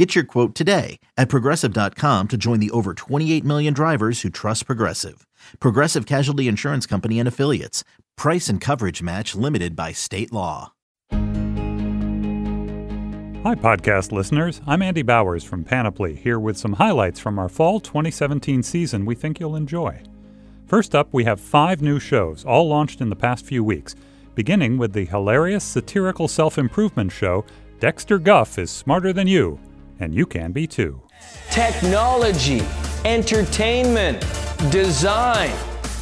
Get your quote today at progressive.com to join the over 28 million drivers who trust Progressive. Progressive Casualty Insurance Company and Affiliates. Price and coverage match limited by state law. Hi, podcast listeners. I'm Andy Bowers from Panoply, here with some highlights from our fall 2017 season we think you'll enjoy. First up, we have five new shows, all launched in the past few weeks, beginning with the hilarious satirical self improvement show Dexter Guff is Smarter Than You, and you can be too. Technology, entertainment, design.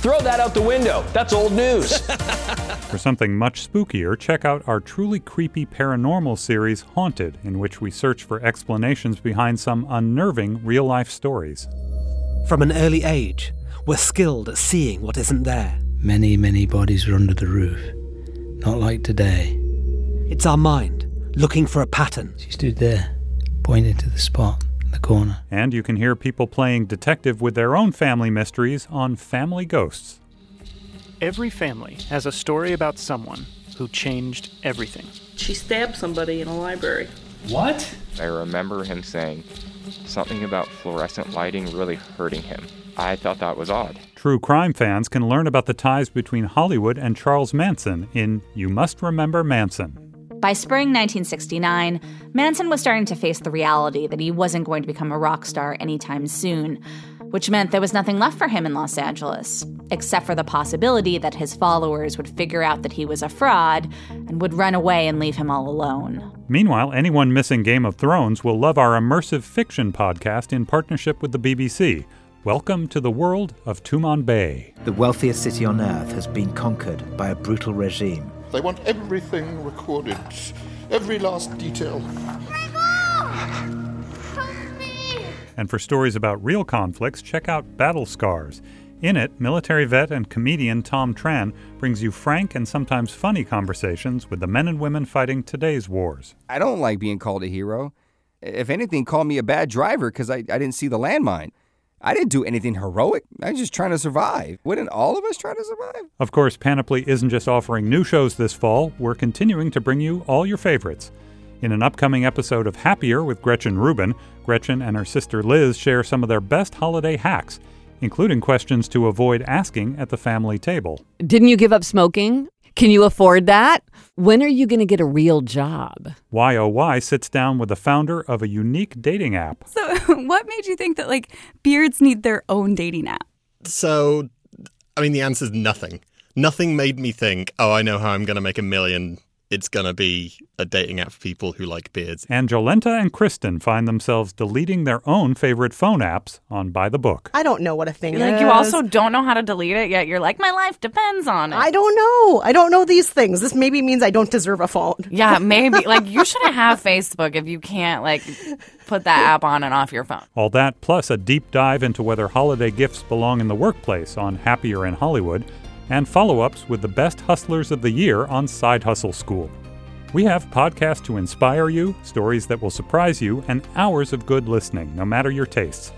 Throw that out the window. That's old news. For something much spookier, check out our truly creepy paranormal series Haunted, in which we search for explanations behind some unnerving real life stories. From an early age, we're skilled at seeing what isn't there. Many, many bodies were under the roof. Not like today. It's our mind looking for a pattern. She stood there, pointing to the spot in the corner. And you can hear people playing detective with their own family mysteries on Family Ghosts. Every family has a story about someone who changed everything. She stabbed somebody in a library. What? I remember him saying something about fluorescent lighting really hurting him. I thought that was odd. True crime fans can learn about the ties between Hollywood and Charles Manson in You Must Remember Manson. By spring 1969, Manson was starting to face the reality that he wasn't going to become a rock star anytime soon, which meant there was nothing left for him in Los Angeles, except for the possibility that his followers would figure out that he was a fraud and would run away and leave him all alone. Meanwhile, anyone missing Game of Thrones will love our immersive fiction podcast in partnership with the BBC. Welcome to the world of Tumanbay. The wealthiest city on earth has been conquered by a brutal regime. They want everything recorded, every last detail. And for stories about real conflicts, check out Battle Scars. In it, military vet and comedian Tom Tran brings you frank and sometimes funny conversations with the men and women fighting today's wars. I don't like being called a hero. If anything, call me a bad driver because I, I didn't see the landmine. I didn't do anything heroic. I was just trying to survive. Wouldn't all of us try to survive? Of course, Panoply isn't just offering new shows this fall, we're continuing to bring you all your favorites. In an upcoming episode of Happier with Gretchen Rubin, Gretchen and her sister Liz share some of their best holiday hacks, including questions to avoid asking at the family table. Didn't you give up smoking? Can you afford that? When are you going to get a real job? YOY sits down with the founder of a unique dating app. So, what made you think that like beards need their own dating app? So, I mean, the answer is nothing. Nothing made me think, oh, I know how I'm going to make a million it's going to be a dating app for people who like beards. And Jolenta and Kristen find themselves deleting their own favorite phone apps on By the Book. I don't know what a thing like is. you also don't know how to delete it, yet you're like, my life depends on it. I don't know. I don't know these things. This maybe means I don't deserve a phone. Yeah, maybe. like you shouldn't have Facebook if you can't like put that app on and off your phone. All that plus a deep dive into whether holiday gifts belong in the workplace on Happier in Hollywood and follow ups with the best hustlers of the year on Side Hustle School. We have podcasts to inspire you, stories that will surprise you, and hours of good listening, no matter your tastes.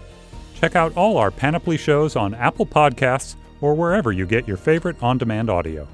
Check out all our Panoply shows on Apple Podcasts or wherever you get your favorite on demand audio.